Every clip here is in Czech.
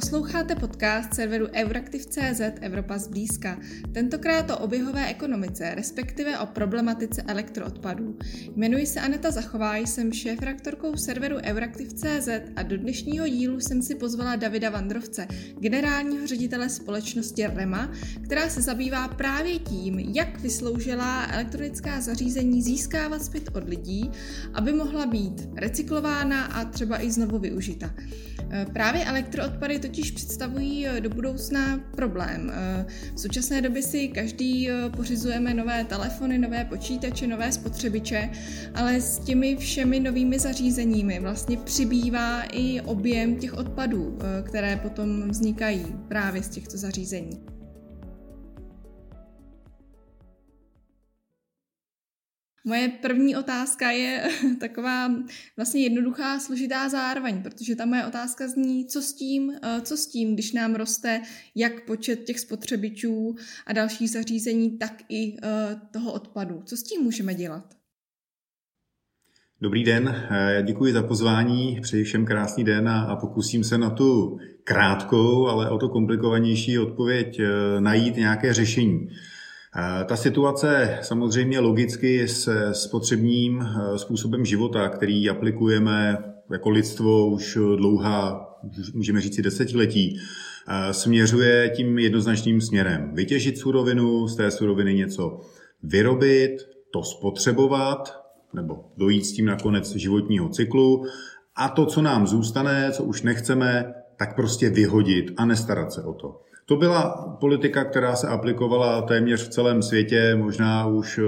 Posloucháte podcast serveru Euraktiv.cz Evropa zblízka. Tentokrát o oběhové ekonomice, respektive o problematice elektroodpadů. Jmenuji se Aneta Zachová, jsem šéf-raktorkou serveru Euraktiv.cz a do dnešního dílu jsem si pozvala Davida Vandrovce, generálního ředitele společnosti REMA, která se zabývá právě tím, jak vysloužila elektronická zařízení získávat zpět od lidí, aby mohla být recyklována a třeba i znovu využita. Právě elektroodpady totiž představují eh, do budoucna problém. Eh, v současné době si každý eh, pořizujeme nové telefony, nové počítače, nové spotřebiče, ale s těmi všemi novými zařízeními vlastně přibývá i objem těch odpadů, které potom vznikají právě z těchto zařízení. Moje první otázka je taková vlastně jednoduchá, složitá zároveň, protože ta moje otázka zní, co s tím, eh, co s tím, když nám roste jak počet těch spotřebičů a dalších zařízení, tak i eh, toho odpadu. Co s tím můžeme dělat? Dobrý den, eh, děkuji za pozvání, přeji všem krásný den a, a pokusím se na tu krátkou, ale o to komplikovanější odpověď najít nějaké řešení. Ta situace samozřejmě logicky s spotřebním eh, způsobem života, který aplikujeme jako lidstvo už dlouhá, můžeme říct desetiletí, eh, směřuje tím jednoznačným směrem. Vytěžit surovinu, z té suroviny něco vyrobit, to spotřebovat, nebo dojít s tím na konec životního cyklu a to, co nám zůstane, co už nechceme, tak prostě vyhodit a nestarat se o to. To byla politika, která se aplikovala téměř v celém světě, možná už eh,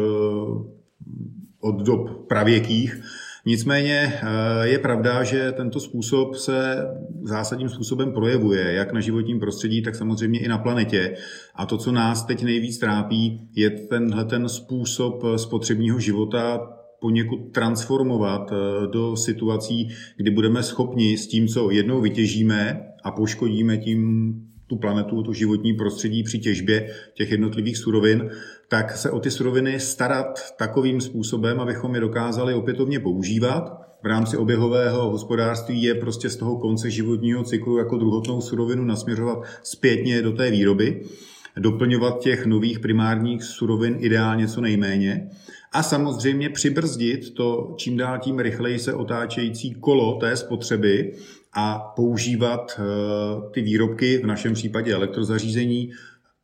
od dob pravěkých. Nicméně eh, je pravda, že tento způsob se zásadním způsobem projevuje, jak na životním prostředí, tak samozřejmě i na planetě. A to, co nás teď nejvíc trápí, je tenhle ten způsob spotřebního života poněkud transformovat eh, do situací, kdy budeme schopni s tím, co jednou vytěžíme a poškodíme tím tu planetu, to životní prostředí při těžbě těch jednotlivých surovin, tak se o ty suroviny starat takovým způsobem, abychom je dokázali opětovně používat. V rámci oběhového hospodářství je prostě z toho konce životního cyklu jako druhotnou surovinu nasměřovat zpětně do té výroby, doplňovat těch nových primárních surovin ideálně co nejméně a samozřejmě přibrzdit to čím dál tím rychleji se otáčející kolo té spotřeby a používat eh, ty výrobky, v našem případě elektrozařízení,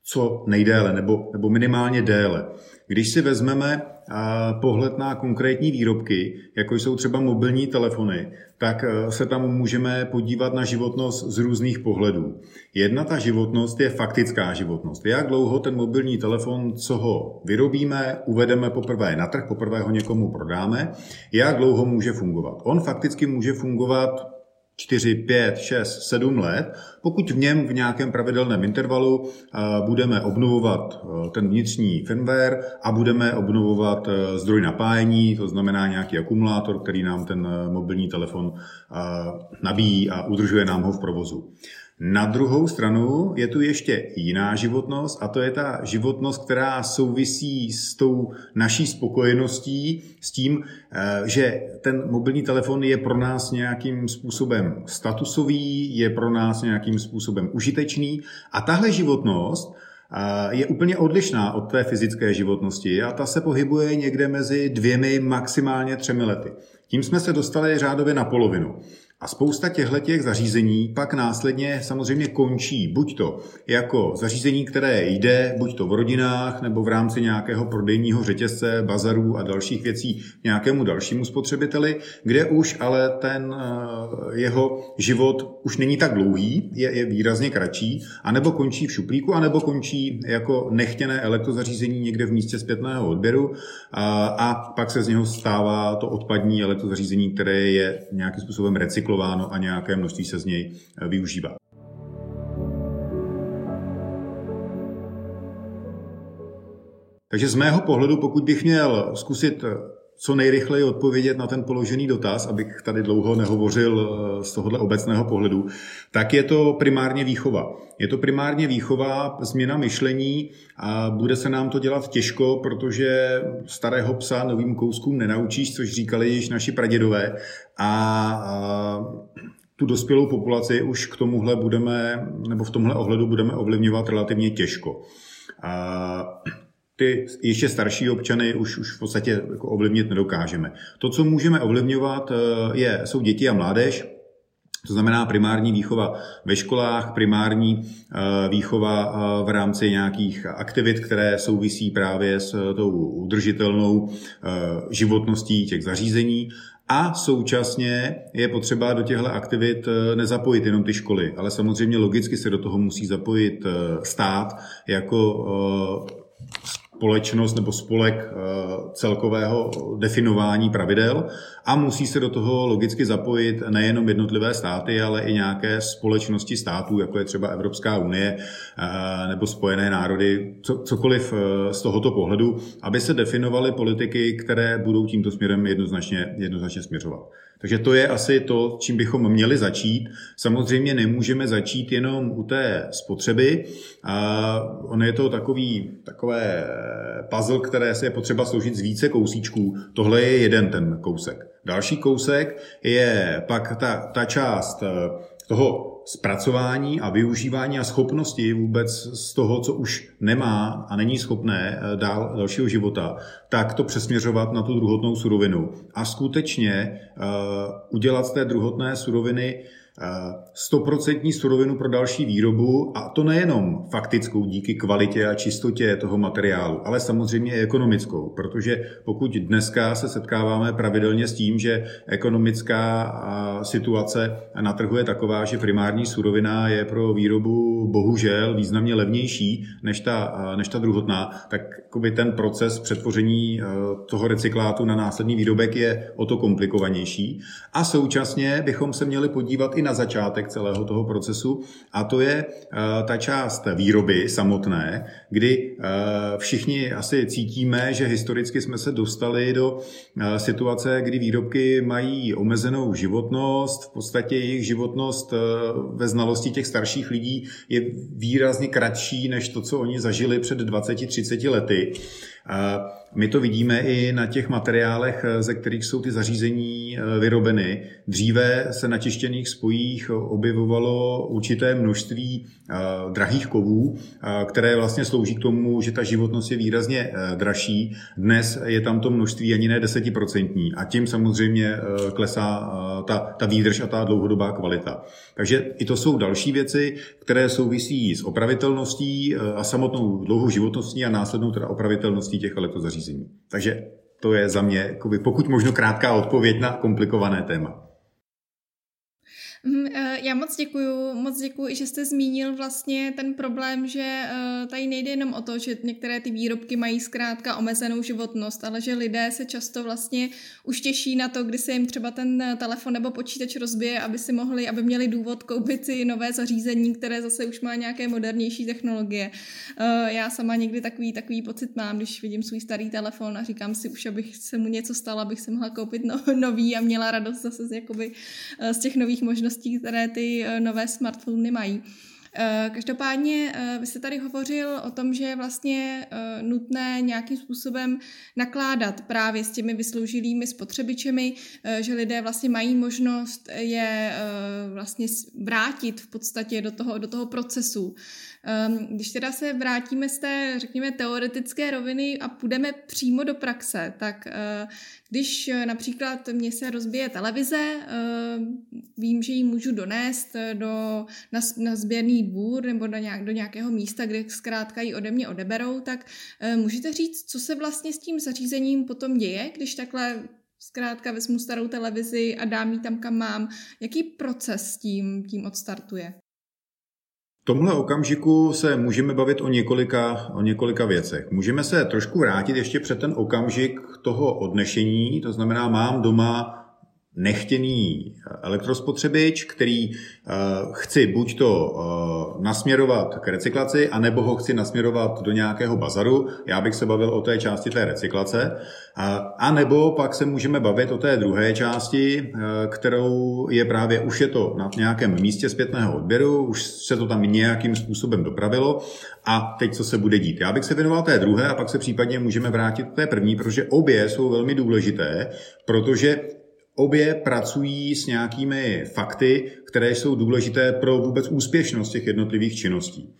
co nejdéle, nebo, nebo minimálně déle. Když si vezmeme eh, pohled na konkrétní výrobky, jako jsou třeba mobilní telefony, tak eh, se tam můžeme podívat na životnost z různých pohledů. Jedna ta životnost je faktická životnost. Jak dlouho ten mobilní telefon, co ho vyrobíme, uvedeme poprvé na trh, poprvé ho někomu prodáme, jak dlouho může fungovat. On fakticky může fungovat 4, 5, 6, 7 let, pokud v něm v nějakém pravidelném intervalu eh, budeme obnovovat eh, ten vnitřní firmware a budeme obnovovat eh, zdroj napájení, to znamená nějaký akumulátor, který nám ten mobilní telefon nabíjí a udržuje nám ho v provozu. Na druhou stranu je tu ještě jiná životnost a to je ta životnost, která souvisí s tou naší spokojeností, s tím, eh, že ten mobilní telefon je pro nás nějakým způsobem statusový, je pro nás nějakým způsobem užitečný a tahle životnost eh, je úplně odlišná od té fyzické životnosti a ta se pohybuje někde mezi dvěmi, maximálně třemi lety. Tím jsme se dostali řádově na polovinu. A spousta těchto těch zařízení pak následně samozřejmě končí buď to jako zařízení, které jde buď to v rodinách nebo v rámci nějakého prodejního řetězce, bazarů a dalších věcí nějakému dalšímu spotřebiteli, kde už ale ten eh, jeho život už není tak dlouhý, je, je výrazně kratší, anebo končí v šuplíku, anebo končí jako nechtěné elektrozařízení někde v místě zpětného odběru. A, a pak se z něho stává to odpadní elektrozařízení, které je nějakým způsobem recyklováno recyklováno a nějaké množství se z něj eh, využívá. Takže z mého pohledu, pokud bych měl zkusit eh, co nejrychleji odpovědět na ten položený dotaz, abych tady dlouho nehovořil eh, z tohohle obecného pohledu, tak je to primárně výchova. Je to primárně výchova, změna myšlení a bude se nám to dělat těžko, protože starého psa novým kouskům nenaučíš, což říkali již naši pradědové. A tu dospělou populaci už k tomuhle budeme, nebo v tomhle ohledu budeme ovlivňovat relativně těžko. A ty ještě starší občany už, už v podstatě jako ovlivnit nedokážeme. To, co můžeme ovlivňovat, je, jsou děti a mládež, to znamená primární výchova ve školách, primární eh, výchova eh, v rámci nějakých aktivit, které souvisí právě s tou udržitelnou eh, životností těch zařízení. A současně je potřeba do těchto aktivit nezapojit jenom ty školy, ale samozřejmě logicky se do toho musí zapojit stát jako společnost nebo spolek eh, celkového definování pravidel a musí se do toho logicky zapojit nejenom jednotlivé státy, ale i nějaké společnosti států, jako je třeba Evropská unie eh, nebo Spojené národy, cokoliv eh, z tohoto pohledu, aby se definovaly politiky, které budou tímto směrem jednoznačně, jednoznačně směřovat. Takže to je asi to, čím bychom měli začít. Samozřejmě nemůžeme začít jenom u té spotřeby. A on je to takový, takové puzzle, které se je potřeba složit z více kousíčků. Tohle je jeden ten kousek. Další kousek je pak ta, ta část eh, toho zpracování a využívání a schopnosti vůbec z toho, co už nemá a není schopné eh, dál dalšího života, tak to přesměřovat na tu druhotnou surovinu. A skutečně uh, udělat z té druhotné suroviny stoprocentní surovinu pro další výrobu a to nejenom faktickou díky kvalitě a čistotě toho materiálu, ale samozřejmě i ekonomickou, protože pokud dneska se setkáváme pravidelně s tím, že ekonomická situace na trhu je taková, že primární surovina je pro výrobu bohužel významně levnější než ta, než ta druhotná, tak ten proces přetvoření toho recyklátu na následný výrobek je o to komplikovanější. A současně bychom se měli podívat i na začátek celého toho procesu a to je eh, ta část výroby samotné, kdy eh, všichni asi cítíme, že historicky jsme se dostali do eh, situace, kdy výrobky mají omezenou životnost, v podstatě jejich životnost ve znalosti těch starších lidí je výrazně kratší než to, co oni zažili před 20-30 lety. My to vidíme i na těch materiálech, ze kterých jsou ty zařízení eh, vyrobeny. Dříve se na tištěných spojích objevovalo určité množství eh, drahých kovů, eh, které vlastně slouží k tomu, že ta životnost je výrazně dražší. Dnes je tam to množství ani ne desetiprocentní a tím samozřejmě klesá ta, ta výdrž a ta dlouhodobá kvalita. Takže i to jsou další věci, které souvisí s opravitelností a samotnou dlouhou životností a následnou teda opravitelností těch elektrozařízení zařízení. Takže to je za mě pokud možno krátká odpověď na komplikované téma. Mhm, eh, já moc děkuju, moc děkuju, že jste zmínil vlastně ten problém, že eh, tady nejde jenom o to, že některé ty výrobky mají zkrátka omezenou životnost, ale že lidé se často vlastně už těší na to, kdy se jim třeba ten eh, telefon nebo počítač rozbije, aby si mohli, aby měli důvod koupit si nové zařízení, které zase už má nějaké modernější technologie. Já sama někdy takový, takový pocit mám, když vidím svůj starý telefon a říkám si už, abych se mu něco stalo, abych si mohla koupit no, nový a měla radost zase z, jakoby, z těch nových možností možností, které ty eh, nové smartfony mají. Eh, každopádně eh, vy jste tady hovořil o tom, že je vlastně nutné nějakým způsobem nakládat právě s těmi vysloužilými spotřebičemi, že lidé vlastně mají možnost je vlastně vrátit v podstatě do toho, do toho procesu. Ehm, když teda se vrátíme z té, řekněme, teoretické roviny a půjdeme přímo do praxe, tak eh, když eh, například mě se rozbije televize, ehm, vím, že ji můžu donést eh, do, na, na sběrný dvůr nebo do, nějak, do nějakého místa, kde zkrátka ji ode mě odeberou, tak můžete říct, co se vlastně s tím zařízením potom děje, když takhle zkrátka vezmu starou televizi a dám ji tam, kam mám. Jaký proces tím, tím odstartuje? Tomhle okamžiku se můžeme bavit o několika, o několika věcech. Můžeme se trošku vrátit ještě před ten okamžik toho odnešení, to znamená, mám doma nechtěný elektrospotřebič, který uh, chci buď to uh, nasměrovat k recyklaci, anebo ho chci nasměrovat do nějakého bazaru. Já bych se bavil o té části té recyklace. A nebo pak se můžeme bavit o té druhé části, uh, kterou je právě, už je to na nějakém místě zpětného odběru, už se to tam nějakým způsobem dopravilo a teď co se bude dít. Já bych se věnoval té druhé a pak se případně můžeme vrátit k té první, protože obě jsou velmi důležité, protože obě pracují s nějakými fakty, které jsou důležité pro vůbec úspěšnost těch jednotlivých činností.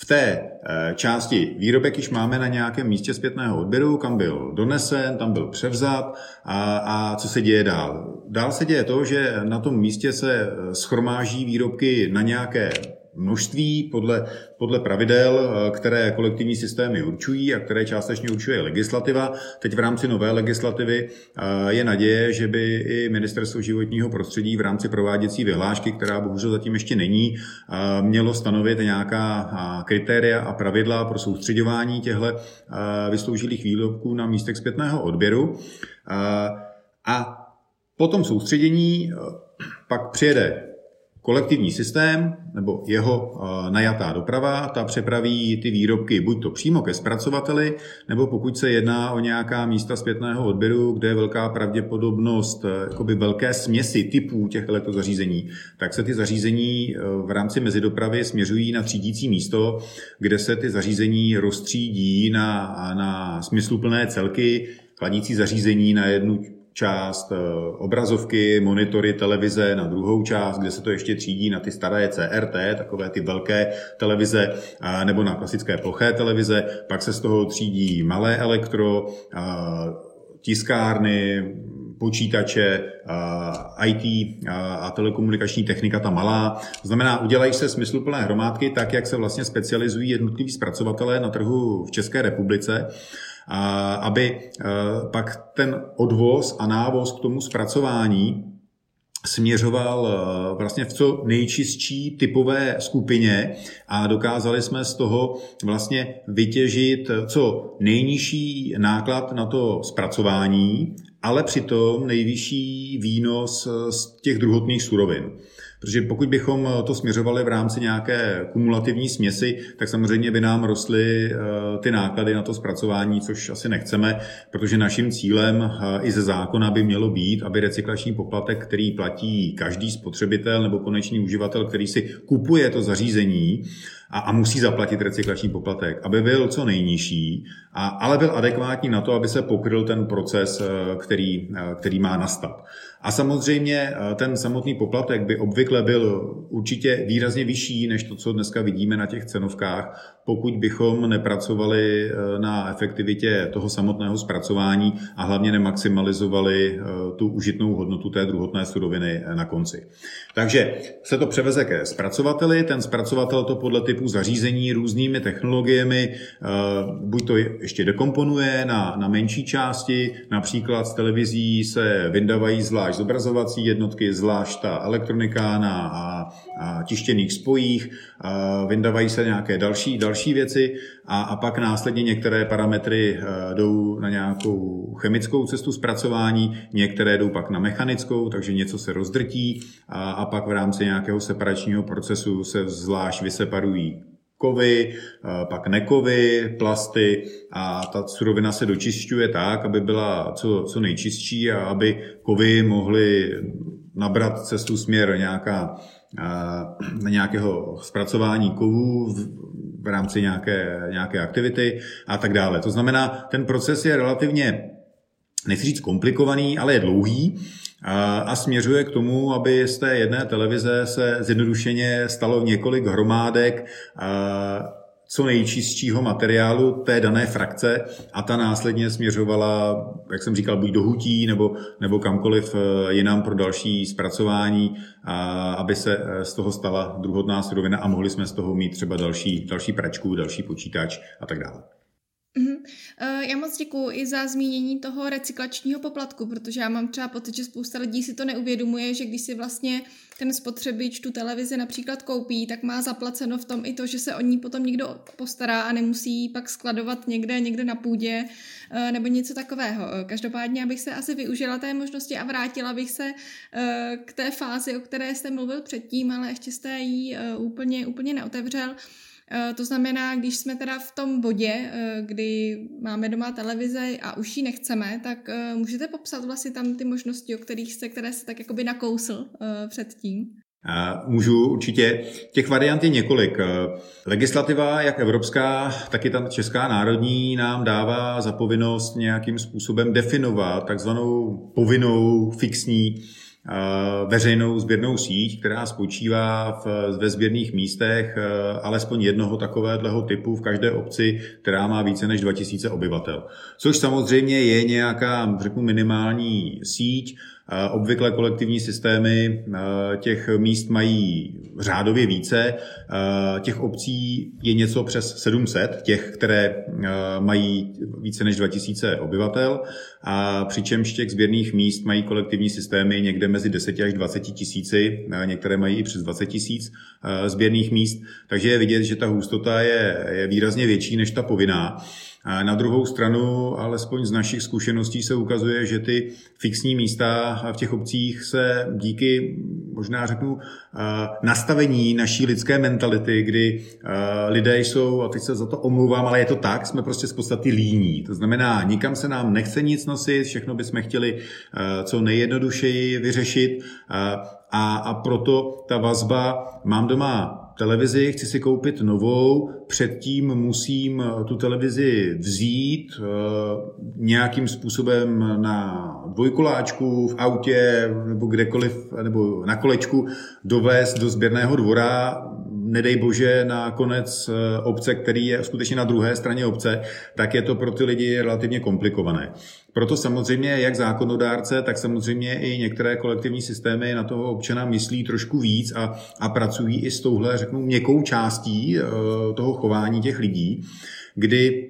V té eh, části výrobek již máme na nějakém místě zpětného odběru, kam byl donesen, tam byl převzat a, a co se děje dál. Dál se děje to, že na tom místě se eh, schromáží výrobky na nějaké množství podle, podle pravidel, eh, které kolektivní systémy určují a které částečně určuje legislativa. Teď v rámci nové legislativy eh, je naděje, že by i Ministerstvo životního prostředí v rámci prováděcí vyhlášky, která bohužel zatím ještě není, eh, mělo stanovit nějaká kritéria a pravidla pro soustředování těchto vysloužilých výrobků na místech zpětného odběru. A po tom soustředění pak přijede kolektivní systém nebo jeho eh, najatá doprava, ta přepraví ty výrobky buď to přímo ke zpracovateli, nebo pokud se jedná o nějaká místa zpětného odběru, kde je velká pravděpodobnost eh, jakoby velké směsi typů těch elektrozařízení, tak se ty zařízení eh, v rámci mezidopravy směřují na třídící místo, kde se ty zařízení rozstřídí na, na smysluplné celky, chladící zařízení na jednu část eh, obrazovky, monitory, televize na druhou část, kde se to ještě třídí na ty staré CRT, takové ty velké televize, nebo na klasické ploché televize, pak se z toho třídí malé elektro, tiskárny, počítače, IT a telekomunikační technika, ta malá. To znamená, udělají se smysluplné hromádky tak, jak se vlastně specializují jednotliví zpracovatelé na trhu v České republice aby e, pak ten odvoz a návoz k tomu zpracování směřoval e, vlastně v co nejčistší typové skupině a dokázali jsme z toho vlastně vytěžit co nejnižší náklad na to zpracování, ale přitom nejvyšší výnos z těch druhotných surovin. Protože pokud bychom to směřovali v rámci nějaké kumulativní směsi, tak samozřejmě by nám rostly eh, ty náklady na to zpracování, což asi nechceme, protože naším cílem eh, i ze zákona by mělo být, aby recyklační poplatek, který platí každý spotřebitel nebo konečný uživatel, který si kupuje to zařízení, a, a musí zaplatit recyklační poplatek, aby byl co nejnižší, a, ale byl adekvátní na to, aby se pokryl ten proces, eh, který, který má nastat. A samozřejmě eh, ten samotný poplatek by obvykle byl určitě výrazně vyšší než to, co dneska vidíme na těch cenovkách, pokud bychom nepracovali eh, na efektivitě toho samotného zpracování a hlavně nemaximalizovali eh, tu užitnou hodnotu té druhotné suroviny na konci. Takže se to převeze ke zpracovateli, ten zpracovatel to podle typu zařízení různými technologiemi buď to ještě dekomponuje na, na menší části, například z televizí se vyndávají zvlášť zvlášť zobrazovací jednotky, zvlášť ta elektronika na a, a tištěných spojích, a vyndávají se nějaké další, další věci a, a pak následně některé parametry e, jdou na nějakou chemickou cestu zpracování, některé jdou pak na mechanickou, takže něco se rozdrtí a, a pak v rámci nějakého separačního procesu se zvlášť vyseparují kovy, pak nekovy, plasty a ta surovina se dočišťuje tak, aby byla co, co nejčistší a aby kovy mohly nabrat cestu směr nějaká, na nějakého zpracování kovů v, v rámci nějaké, nějaké aktivity a tak dále. To znamená, ten proces je relativně, nechci říct komplikovaný, ale je dlouhý a směřuje k tomu, aby z té jedné televize se zjednodušeně stalo několik hromádek co nejčistšího materiálu té dané frakce a ta následně směřovala, jak jsem říkal, buď do hutí nebo, nebo kamkoliv e, jinam pro další zpracování, a aby se e, z toho stala druhotná surovina a mohli jsme z toho mít třeba další, další pračku, další počítač a tak dále. Mm-hmm. Já moc děkuji i za zmínění toho recyklačního poplatku, protože já mám třeba pocit, že spousta lidí si to neuvědomuje, že když si vlastně ten spotřebič tu televizi například koupí, tak má zaplaceno v tom i to, že se o ní potom někdo postará a nemusí pak skladovat někde, někde na půdě eh, nebo něco takového. Každopádně abych se asi využila té možnosti a vrátila bych se k té fázi, o které jste mluvil předtím, ale ještě jste ji úplně, úplně neotevřel. Eh, to znamená, když jsme teda v tom bodě, eh, kdy máme doma televize a už ji nechceme, tak eh, můžete popsat vlastně tam ty možnosti, o kterých jste, které jste tak jakoby nakousl předtím? Můžu určitě. Těch variant je několik. Legislativa, jak evropská, tak i ta česká národní, nám dává za povinnost nějakým způsobem definovat takzvanou povinnou fixní veřejnou sběrnou síť, která spočívá v, ve sběrných místech alespoň jednoho takového typu v každé obci, která má více než 2000 obyvatel. Což samozřejmě je nějaká, řeknu, minimální síť, Obvykle kolektivní systémy těch míst mají řádově více. Těch obcí je něco přes 700, těch, které mají více než 2000 obyvatel, a přičemž těch sběrných míst mají kolektivní systémy někde mezi 10 až 20 tisíci, některé mají i přes 20 tisíc sběrných míst, takže je vidět, že ta hustota je, je výrazně větší než ta povinná. Na druhou stranu, alespoň z našich zkušeností se ukazuje, že ty fixní místa v těch obcích se díky, možná řeknu, nastavení naší lidské mentality, kdy lidé jsou, a teď se za to omlouvám, ale je to tak, jsme prostě z podstaty líní. To znamená, nikam se nám nechce nic nosit, všechno bychom chtěli co nejjednodušeji vyřešit a, a proto ta vazba, mám doma televizi, chci si koupit novou, předtím musím eh, tu televizi vzít eh, nějakým způsobem na dvojkoláčku, v autě nebo kdekoliv, nebo na kolečku dovést do sběrného dvora, nedej bože na konec eh, obce, který je skutečně na druhé straně obce, tak je to pro ty lidi relativně komplikované. Proto samozřejmě jak zákonodárce, tak samozřejmě i některé kolektivní systémy na toho občana myslí trošku víc a, a pracují i s touhle, řeknu, měkkou částí eh, toho chování těch lidí, kdy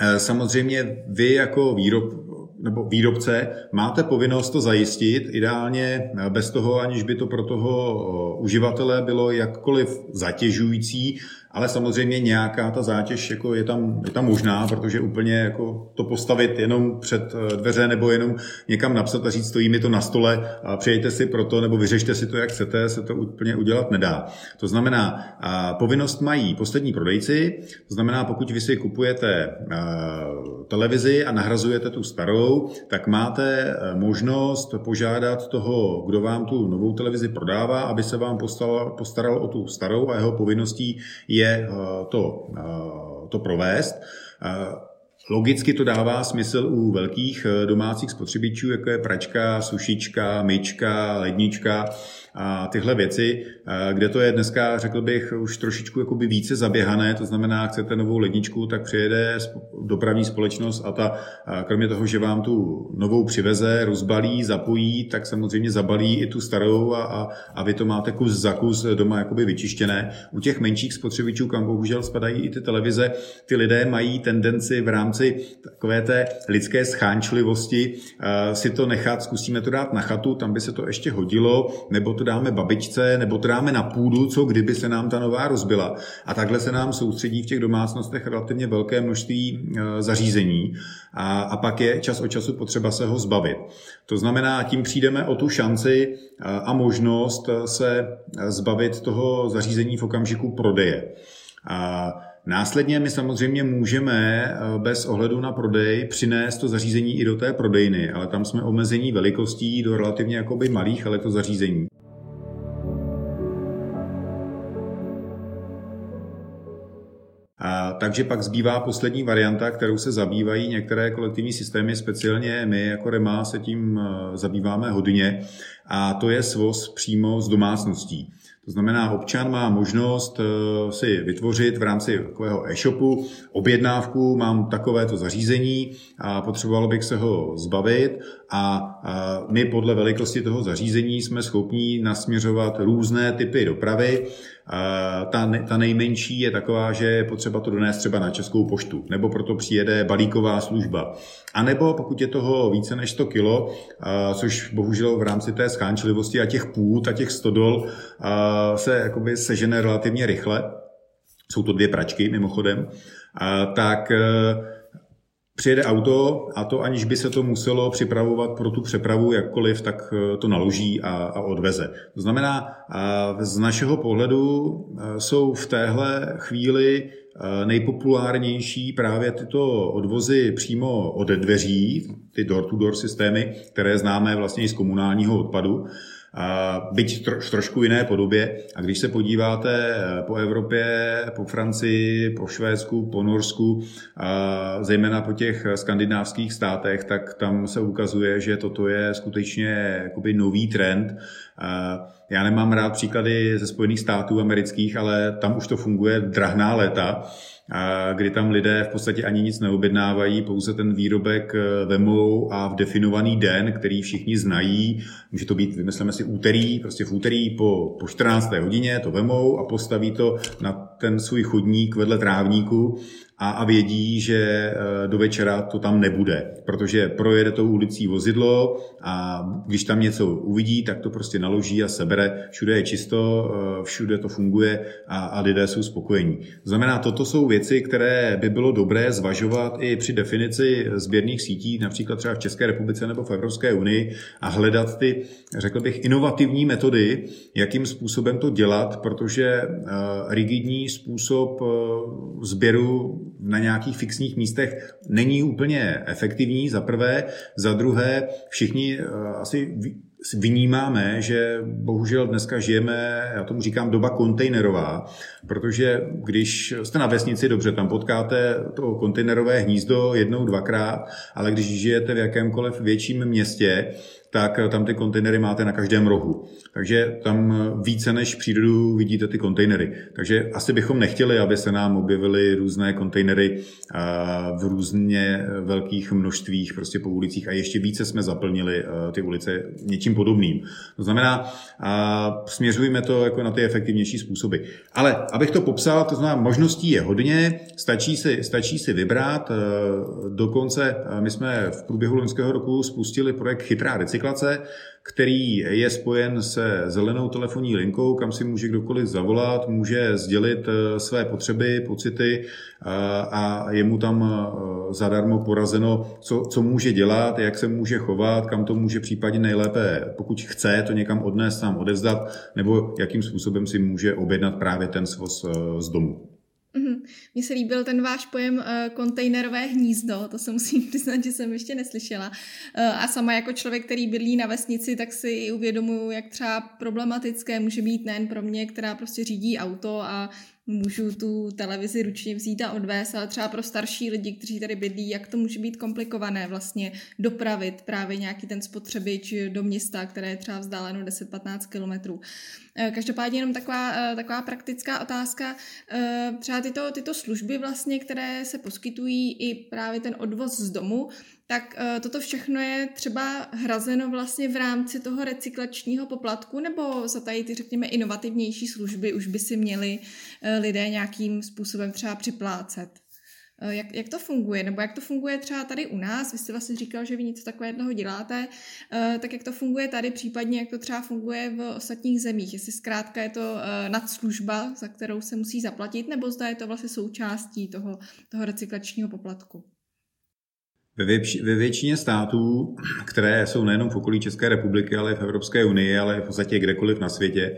eh, samozřejmě vy jako výrob, nebo výrobce máte povinnost to zajistit, ideálně bez toho, aniž by to pro toho uživatele bylo jakkoliv zatěžující, ale samozřejmě nějaká ta zátěž jako je, tam, je tam možná, protože úplně jako to postavit jenom před eh, dveře nebo jenom někam napsat a říct, stojí mi to na stole a přejte si proto nebo vyřešte si to, jak chcete, se to úplně udělat nedá. To znamená, povinnost mají poslední prodejci, to znamená, pokud vy si kupujete eh, televizi a nahrazujete tu starou, tak máte eh, možnost požádat toho, kdo vám tu novou televizi prodává, aby se vám postaral, postaral o tu starou a jeho povinností je je eh, to, eh, to provést. Eh, logicky to dává smysl u velkých domácích spotřebičů, jako je pračka, sušička, myčka, lednička, a tyhle věci, kde to je dneska, řekl bych, už trošičku jakoby více zaběhané, to znamená, chcete novou ledničku, tak přijede dopravní společnost a ta, kromě toho, že vám tu novou přiveze, rozbalí, zapojí, tak samozřejmě zabalí i tu starou a, a, a vy to máte kus za kus doma jakoby vyčištěné. U těch menších spotřebičů, kam bohužel spadají i ty televize, ty lidé mají tendenci v rámci takové té lidské schánčlivosti si to nechat, zkusíme to dát na chatu, tam by se to ještě hodilo, nebo to to dáme babičce, nebo to dáme na půdu, co kdyby se nám ta nová rozbila. A takhle se nám soustředí v těch domácnostech relativně velké množství e, zařízení a, a pak je čas od času potřeba se ho zbavit. To znamená, tím přijdeme o tu šanci e, a možnost se zbavit toho zařízení v okamžiku prodeje. A Následně my samozřejmě můžeme e, bez ohledu na prodej přinést to zařízení i do té prodejny, ale tam jsme omezení velikostí do relativně jakoby malých elektrozařízení. A, takže pak zbývá poslední varianta, kterou se zabývají některé kolektivní systémy, speciálně my jako REMA se tím e, zabýváme hodně, a to je svoz přímo z domácností. To znamená, občan má možnost e, si vytvořit v rámci takového e-shopu objednávku, mám takovéto zařízení a potřebovalo bych se ho zbavit a my podle velikosti toho zařízení jsme schopni nasměřovat různé typy dopravy ta, ta nejmenší je taková, že je potřeba to donést třeba na Českou poštu, nebo proto přijede balíková služba. A nebo pokud je toho více než 100 kilo, což bohužel v rámci té schánčlivosti a těch půd a těch stodol se jakoby sežene relativně rychle, jsou to dvě pračky mimochodem, tak Přijede auto a to aniž by se to muselo připravovat pro tu přepravu jakkoliv, tak eh, to naloží a, a odveze. To znamená, z našeho pohledu eh, jsou v téhle chvíli eh, nejpopulárnější právě tyto odvozy přímo od dveří, ty door-to-door systémy, které známe vlastně i z komunálního odpadu. Byť tro, trošku jiné podobě. A když se podíváte po Evropě, po Francii, po Švédsku, po Norsku, zejména po těch skandinávských státech, tak tam se ukazuje, že toto je skutečně jakoby nový trend. Já nemám rád příklady ze Spojených států amerických, ale tam už to funguje drahná léta kdy tam lidé v podstatě ani nic neobjednávají, pouze ten výrobek eh, vemou a v definovaný den, který všichni znají, může to být, vymysleme si úterý, prostě v úterý po, po 14. hodině to vemou a postaví to na ten svůj chodník vedle trávníku a, a vědí, že eh, do večera to tam nebude, protože projede tou ulicí vozidlo a když tam něco uvidí, tak to prostě naloží a sebere. Všude je čisto, eh, všude to funguje a, a lidé jsou spokojení. To znamená, toto jsou věci, které by bylo dobré zvažovat i při definici sběrných sítí, například třeba v České republice nebo v Evropské unii a hledat ty, řekl bych, inovativní metody, jakým způsobem to dělat, protože eh, rigidní způsob sběru na nějakých fixních místech není úplně efektivní, za prvé. Za druhé, všichni eh, asi vnímáme, že bohužel dneska žijeme, já tomu říkám, doba kontejnerová, protože když jste na vesnici, dobře, tam potkáte to kontejnerové hnízdo jednou, dvakrát, ale když žijete v jakémkoliv větším městě, tak tam ty kontejnery máte na každém rohu. Takže tam více než přírodu vidíte ty kontejnery. Takže asi bychom nechtěli, aby se nám objevily různé kontejnery v různě velkých množstvích prostě po ulicích a ještě více jsme zaplnili ty ulice něčím podobným. To znamená, směřujeme to jako na ty efektivnější způsoby. Ale abych to popsal, to znamená, možností je hodně, stačí si, stačí si vybrat. Dokonce my jsme v průběhu loňského roku spustili projekt Chytrá recyklace, který je spojen se zelenou telefonní linkou, kam si může kdokoliv zavolat, může sdělit eh, své potřeby, pocity eh, a je mu tam eh, zadarmo porazeno, co, co může dělat, jak se může chovat, kam to může případně nejlépe, pokud chce, to někam odnést, sám odevzdat, nebo jakým způsobem si může objednat právě ten svoz z domu. Mm-hmm. Mně se líbil ten váš pojem uh, kontejnerové hnízdo, to se musím přiznat, že jsem ještě neslyšela. Uh, a sama jako člověk, který bydlí na vesnici, tak si uvědomuji, jak třeba problematické může být nejen pro mě, která prostě řídí auto a můžu tu televizi ručně vzít a odvést, ale třeba pro starší lidi, kteří tady bydlí, jak to může být komplikované vlastně dopravit právě nějaký ten spotřebič do města, které je třeba vzdáleno 10-15 kilometrů. Eh, každopádně jenom taková, eh, taková praktická otázka. Eh, třeba tyto, tyto služby vlastně, které se poskytují i právě ten odvoz z domu, tak toto všechno je třeba hrazeno vlastně v rámci toho recyklačního poplatku, nebo za tady ty, řekněme, inovativnější služby už by si měli lidé nějakým způsobem třeba připlácet? Eh, jak, jak to funguje, nebo jak to funguje třeba tady u nás, vy jste vlastně říkal, že vy něco takového děláte, eh, tak jak to funguje tady, případně jak to třeba funguje v ostatních zemích, jestli zkrátka je to eh, nadslužba, za kterou se musí zaplatit, nebo zda je to vlastně součástí toho, toho recyklačního poplatku? Ve, většině států, které jsou nejenom v okolí České republiky, ale i v Evropské unii, ale v podstatě kdekoliv na světě,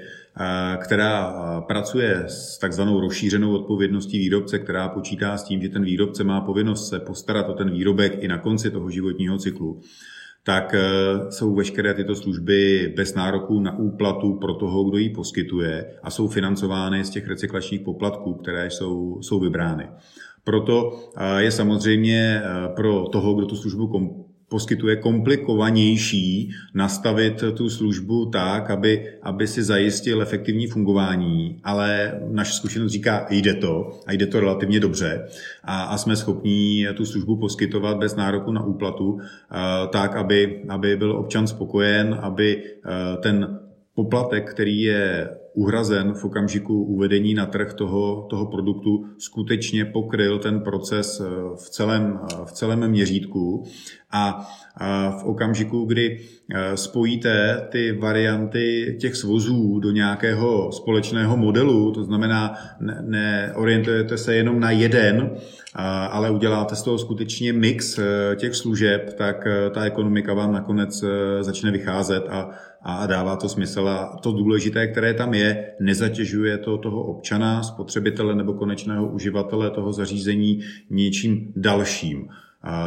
která pracuje s takzvanou rozšířenou odpovědností výrobce, která počítá s tím, že ten výrobce má povinnost se postarat o ten výrobek i na konci toho životního cyklu, tak e, jsou veškeré tyto služby bez nároku na úplatu pro toho, kdo ji poskytuje a jsou financovány z těch recyklačních poplatků, které jsou, jsou vybrány. Proto je samozřejmě pro toho, kdo tu službu poskytuje komplikovanější nastavit tu službu tak, aby, aby si zajistil efektivní fungování, ale naše zkušenost říká, jde to a jde to relativně dobře. A, a jsme schopní tu službu poskytovat bez nároku na úplatu tak, aby, aby byl občan spokojen, aby ten poplatek, který je uhrazen v okamžiku uvedení na trh toho, toho produktu, skutečně pokryl ten proces eh, v celém, eh, v celém měřítku. A v okamžiku, kdy eh, spojíte ty varianty těch svozů do nějakého společného modelu, to znamená, neorientujete se jenom na jeden, ale uděláte z toho skutečně mix těch služeb, tak ta ekonomika vám nakonec začne vycházet a a dává to smysl. A to důležité, které tam je, nezatěžuje to toho občana, spotřebitele nebo konečného uživatele toho zařízení něčím dalším.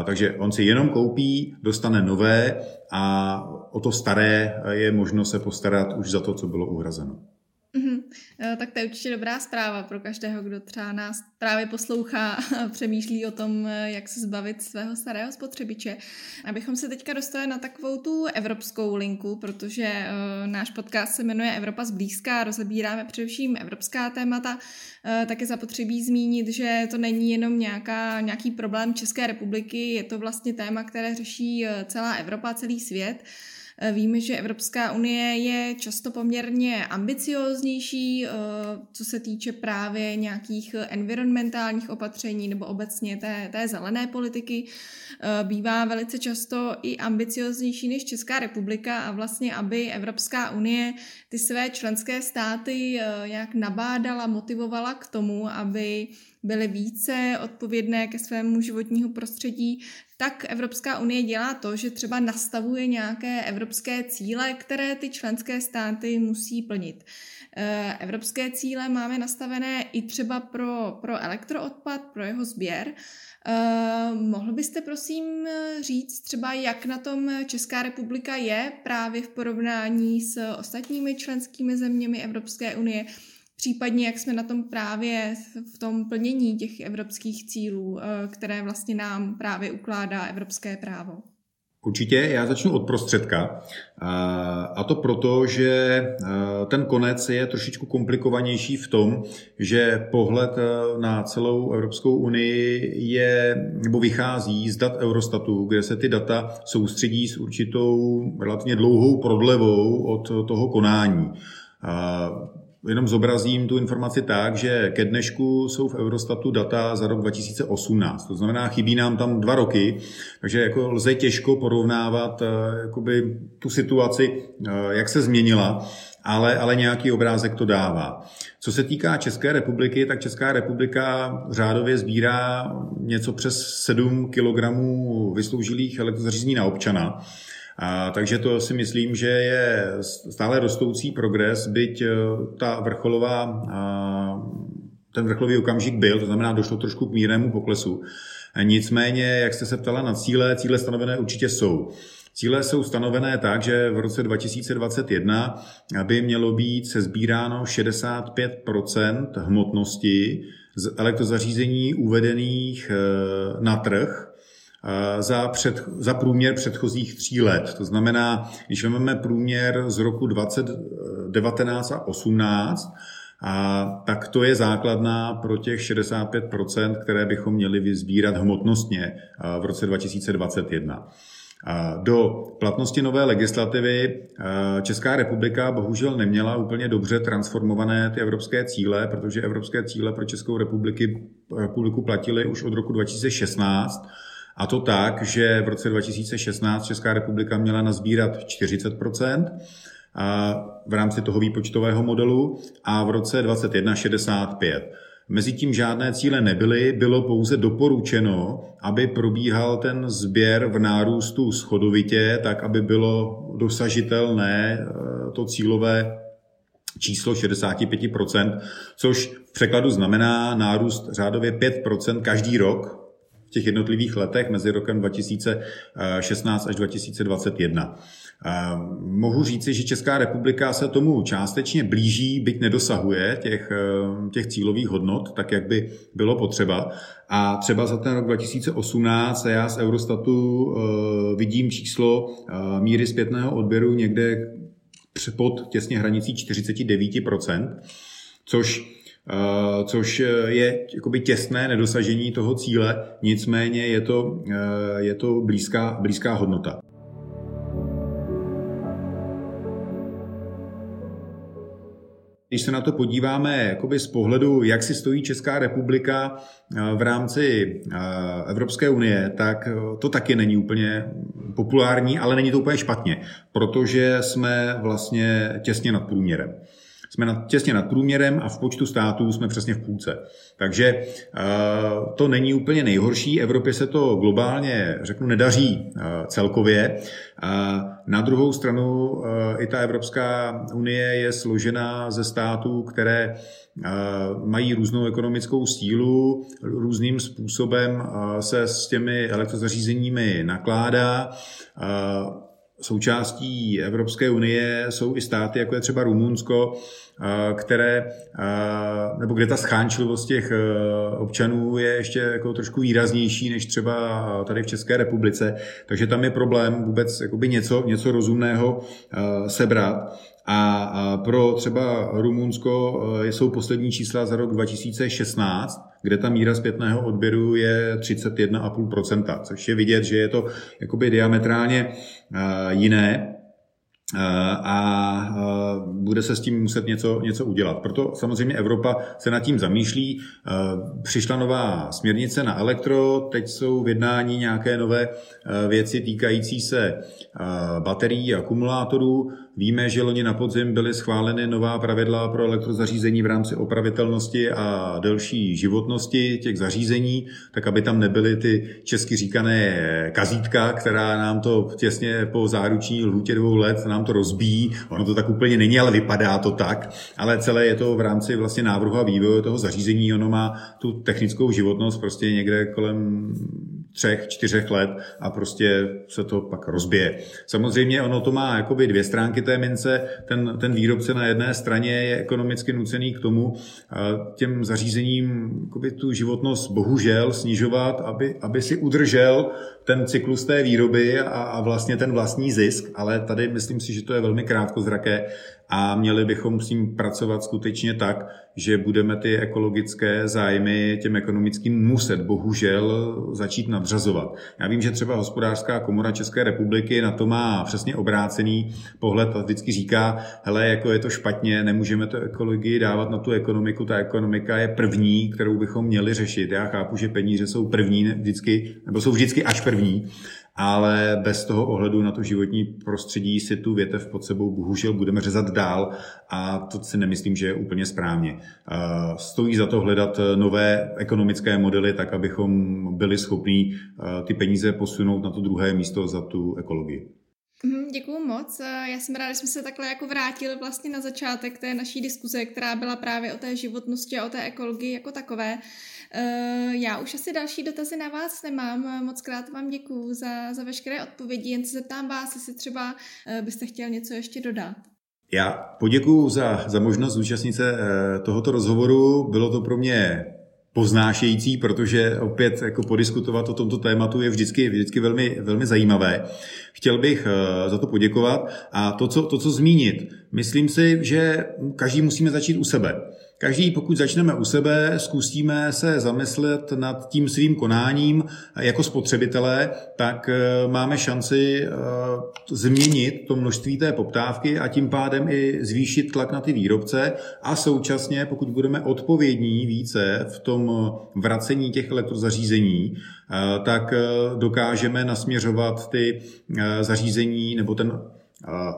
Takže on si jenom koupí, dostane nové a o to staré je možno se postarat už za to, co bylo uhrazeno. Mm-hmm. Tak to je určitě dobrá zpráva pro každého, kdo třeba nás právě poslouchá a přemýšlí o tom, eh, jak se zbavit svého starého spotřebiče. Abychom se teďka dostali na takovou tu evropskou linku, protože uh, náš podcast se jmenuje Evropa zblízka, rozebíráme především evropská témata, tak je zapotřebí zmínit, že to není jenom nějaká, nějaký problém České republiky, je to vlastně téma, které řeší celá Evropa, celý svět. Eh, víme, že Evropská unie je často poměrně ambicioznější, eh, co se týče právě nějakých environmentálních opatření nebo obecně té, té zelené politiky. Eh, bývá velice často i ambicioznější než Česká republika a vlastně, aby Evropská unie ty své členské státy nějak nabádala, motivovala k tomu, aby byly více odpovědné ke svému životního prostředí, tak Evropská unie dělá to, že třeba nastavuje nějaké evropské cíle, které ty členské státy musí plnit. Eh, evropské cíle máme nastavené i třeba pro, pro elektroodpad, pro jeho sběr. Uh, mohl byste prosím říct třeba, jak na tom Česká republika je právě v porovnání s ostatními členskými zeměmi Evropské unie? Případně, jak jsme na tom právě v tom plnění těch evropských cílů, eh, které vlastně nám právě ukládá evropské právo. Určitě, já začnu od prostředka. A to proto, že eh, ten konec je trošičku komplikovanější v tom, že pohled eh, na celou Evropskou unii je, nebo vychází z dat Eurostatu, kde se ty data soustředí s určitou relativně dlouhou prodlevou od toho konání jenom zobrazím tu informaci tak, že ke dnešku jsou v Eurostatu data za rok 2018. To znamená, chybí nám tam dva roky, takže jako lze těžko porovnávat eh, jakoby, tu situaci, eh, jak se změnila, ale, ale nějaký obrázek to dává. Co se týká České republiky, tak Česká republika řádově sbírá něco přes 7 kg vysloužilých elektrozařízení na občana. A, takže to si myslím, že je stále rostoucí progres, byť e, ta vrcholová, ten vrcholový okamžik byl, to znamená, došlo trošku k mírnému poklesu. Nicméně, jak jste se ptala na cíle, cíle stanovené určitě jsou. Cíle jsou stanovené tak, že v roce 2021 by mělo být sezbíráno 65% hmotnosti z elektrozařízení uvedených e, na trh za, před, za průměr předchozích tří let. To znamená, když vezmeme průměr z roku 2019 a 18, a tak to je základná pro těch 65%, které bychom měli vyzbírat hmotnostně v roce 2021. Do platnosti nové legislativy Česká republika bohužel neměla úplně dobře transformované ty evropské cíle, protože evropské cíle pro Českou republiky, republiku platily už od roku 2016 a to tak, že v roce 2016 Česká republika měla nazbírat 40% v rámci toho výpočtového modelu a v roce 2021 65. Mezitím žádné cíle nebyly, bylo pouze doporučeno, aby probíhal ten sběr v nárůstu schodovitě, tak aby bylo dosažitelné eh, to cílové číslo 65%, což v překladu znamená nárůst řádově 5% každý rok v těch jednotlivých letech mezi rokem 2016 až 2021. Mohu říci, že Česká republika se tomu částečně blíží, byť nedosahuje těch, eh, těch cílových hodnot, tak jak by bylo potřeba. A třeba za ten rok 2018 já z Eurostatu eh, vidím číslo eh, míry zpětného odběru někde pod těsně hranicí 49%, což což je jakoby těsné nedosažení toho cíle, nicméně je to, eh, je to blízká, blízká hodnota. Když se na to podíváme jakoby z pohledu, jak si stojí Česká republika eh, v rámci Evropské unie, tak to taky není úplně populární, ale není to úplně špatně, protože jsme vlastně těsně nad průměrem. Jsme nad, těsně nad průměrem a v počtu států jsme přesně v půlce. Takže to není úplně nejhorší. Evropě se to globálně, řeknu, nedaří celkově. Na druhou stranu i ta Evropská unie je složena ze států, které mají různou ekonomickou sílu, různým způsobem se s těmi elektrozařízeními nakládá. Součástí Evropské unie jsou i státy, jako je třeba Rumunsko, které, nebo kde ta schánčilost těch občanů je ještě jako trošku výraznější než třeba tady v České republice, takže tam je problém vůbec něco, něco rozumného sebrat. A pro třeba Rumunsko e, jsou poslední čísla za rok 2016, kde ta míra zpětného odběru je 31,5%, což je vidět, že je to jakoby diametrálně e, jiné a bude se s tím muset něco, něco udělat. Proto samozřejmě Evropa se nad tím zamýšlí. Přišla nová směrnice na elektro, teď jsou v jednání nějaké nové věci týkající se baterií a akumulátorů. Víme, že loni na podzim byly schváleny nová pravidla pro elektrozařízení v rámci opravitelnosti a delší životnosti těch zařízení, tak aby tam nebyly ty česky říkané kazítka, která nám to těsně po záruční lhůtě dvou let nám to rozbíjí. Ono to tak úplně není, ale vypadá to tak. Ale celé je to v rámci vlastně návrhu a vývoje toho zařízení. Ono má tu technickou životnost prostě někde kolem třech, čtyřech let a prostě se to pak rozbije. Samozřejmě ono to má jakoby dvě stránky té mince. Ten, ten výrobce na jedné straně je ekonomicky nucený k tomu těm zařízením jakoby tu životnost bohužel snižovat, aby, aby si udržel ten cyklus té výroby a, a vlastně ten vlastní zisk, ale tady myslím si, že to je velmi krátkozraké a měli bychom s tím pracovat skutečně tak, že budeme ty ekologické zájmy těm ekonomickým muset bohužel začít nadřazovat. Já vím, že třeba hospodářská komora České republiky na to má přesně obrácený pohled a vždycky říká, hele, jako je to špatně, nemůžeme to ekologii dávat na tu ekonomiku, ta ekonomika je první, kterou bychom měli řešit. Já chápu, že peníze jsou první vždycky, nebo jsou vždycky až první, ale bez toho ohledu na to životní prostředí si tu větev pod sebou bohužel budeme řezat dál a to si nemyslím, že je úplně správně. Stojí za to hledat nové ekonomické modely tak, abychom byli schopni ty peníze posunout na to druhé místo za tu ekologii. Mhm, Děkuji moc. Já jsem ráda, že jsme se takhle jako vrátili vlastně na začátek té naší diskuze, která byla právě o té životnosti a o té ekologii jako takové. Eh, já už asi další dotazy na vás nemám. Moc krát vám děkuju za, za veškeré odpovědi. Jen se zeptám vás, jestli třeba eh, byste chtěl něco ještě dodat. Já poděkuji za, za možnost zúčastnit se eh, tohoto rozhovoru. Bylo to pro mě poznášející, protože opět jako podiskutovat o tomto tématu je vždycky, vždycky velmi, velmi zajímavé. Chtěl bych za to poděkovat a to co, to, co zmínit. Myslím si, že každý musíme začít u sebe. Každý, pokud začneme u sebe, zkusíme se zamyslet nad tím svým konáním. Jako spotřebitelé, tak eh, máme šanci eh, změnit to množství té poptávky a tím pádem i zvýšit tlak na ty výrobce. A současně, pokud budeme odpovědní více v tom vracení těch elektrozařízení, eh, tak dokážeme nasměřovat ty zařízení nebo ten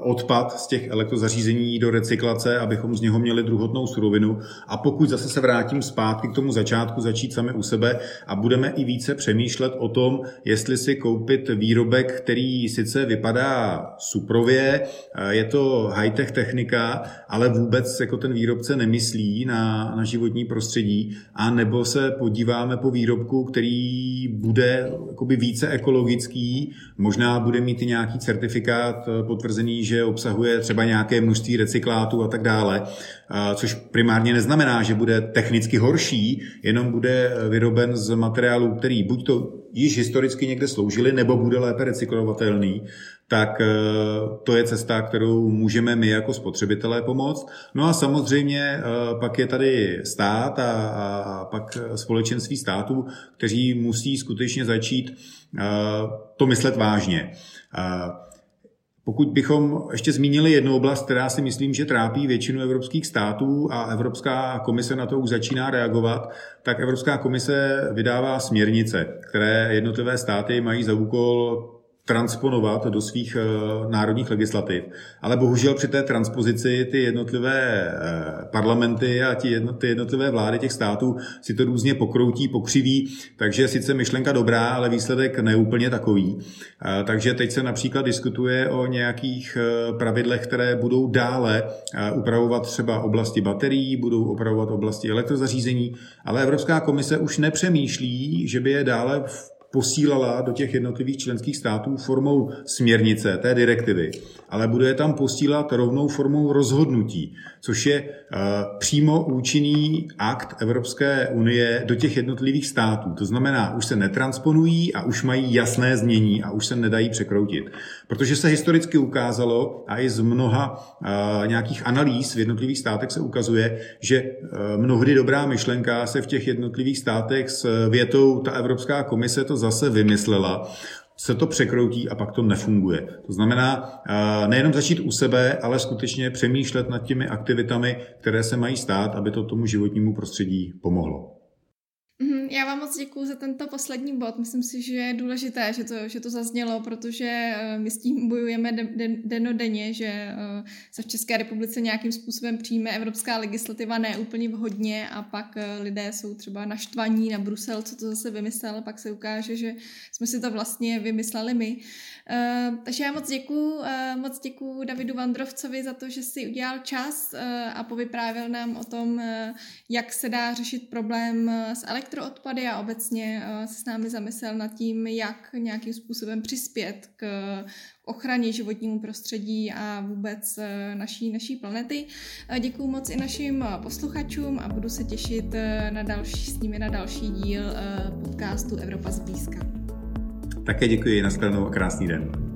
odpad z těch elektrozařízení do recyklace, abychom z něho měli druhotnou surovinu. A pokud zase se vrátím zpátky k tomu začátku, začít sami u sebe a budeme i více přemýšlet o tom, jestli si koupit výrobek, který sice vypadá suprově, je to high-tech technika, ale vůbec jako ten výrobce nemyslí na, na životní prostředí, a nebo se podíváme po výrobku, který bude více ekologický, možná bude mít i nějaký certifikát potvrzený potvrzený, že obsahuje třeba nějaké množství recyklátů a tak dále, což primárně neznamená, že bude technicky horší, jenom bude vyroben z materiálu, který buď to již historicky někde sloužili, nebo bude lépe recyklovatelný, tak e, to je cesta, kterou můžeme my jako spotřebitelé pomoct. No a samozřejmě e, pak je tady stát a, a pak společenství států, kteří musí skutečně začít e, to myslet vážně. Pokud bychom ještě zmínili jednu oblast, která si myslím, že trápí většinu evropských států a Evropská komise na to už začíná reagovat, tak Evropská komise vydává směrnice, které jednotlivé státy mají za úkol transponovat do svých uh, národních legislativ. Ale bohužel při té transpozici ty jednotlivé uh, parlamenty a ty, jedno, ty jednotlivé vlády těch států si to různě pokroutí, pokřiví, takže sice myšlenka dobrá, ale výsledek neúplně takový. Uh, takže teď se například diskutuje o nějakých pravidlech, které budou dále upravovat třeba oblasti baterií, budou upravovat oblasti elektrozařízení, ale Evropská komise už nepřemýšlí, že by je dále v posílala do těch jednotlivých členských států formou směrnice, té direktivy, ale bude je tam posílat rovnou formou rozhodnutí, což je uh, přímo účinný akt Evropské unie do těch jednotlivých států. To znamená, už se netransponují a už mají jasné znění a už se nedají překroutit. Protože se historicky ukázalo, a i z mnoha nějakých analýz v jednotlivých státech se ukazuje, že uh, mnohdy dobrá myšlenka se v těch jednotlivých státech s větou ta Evropská komise to zase vymyslela, se to překroutí a pak to nefunguje. To znamená nejenom začít u sebe, ale skutečně přemýšlet nad těmi aktivitami, které se mají stát, aby to tomu životnímu prostředí pomohlo. Mhm, já vám moc děkuji za tento poslední bod. Myslím si, že je důležité, že to, že to zaznělo, protože eh, my s tím bojujeme denodenně, že eh, se v České republice nějakým způsobem přijme evropská legislativa neúplně vhodně a pak eh, lidé jsou třeba naštvaní na Brusel, co to zase vymyslel, pak se ukáže, že jsme si to vlastně vymysleli my. Takže já moc děkuji, moc děkuji Davidu Vandrovcovi za to, že si udělal čas a povyprávil nám o tom, jak se dá řešit problém s elektronikou elektroodpady a obecně eh, se s námi zamyslel nad tím, jak nějakým způsobem přispět k ochraně životnímu prostředí a vůbec eh, naší, naší planety. Eh, Děkuji moc i našim posluchačům a budu se těšit na další, s nimi na další díl podcastu Evropa zblízka. Také děkuji, nashledanou a krásný den.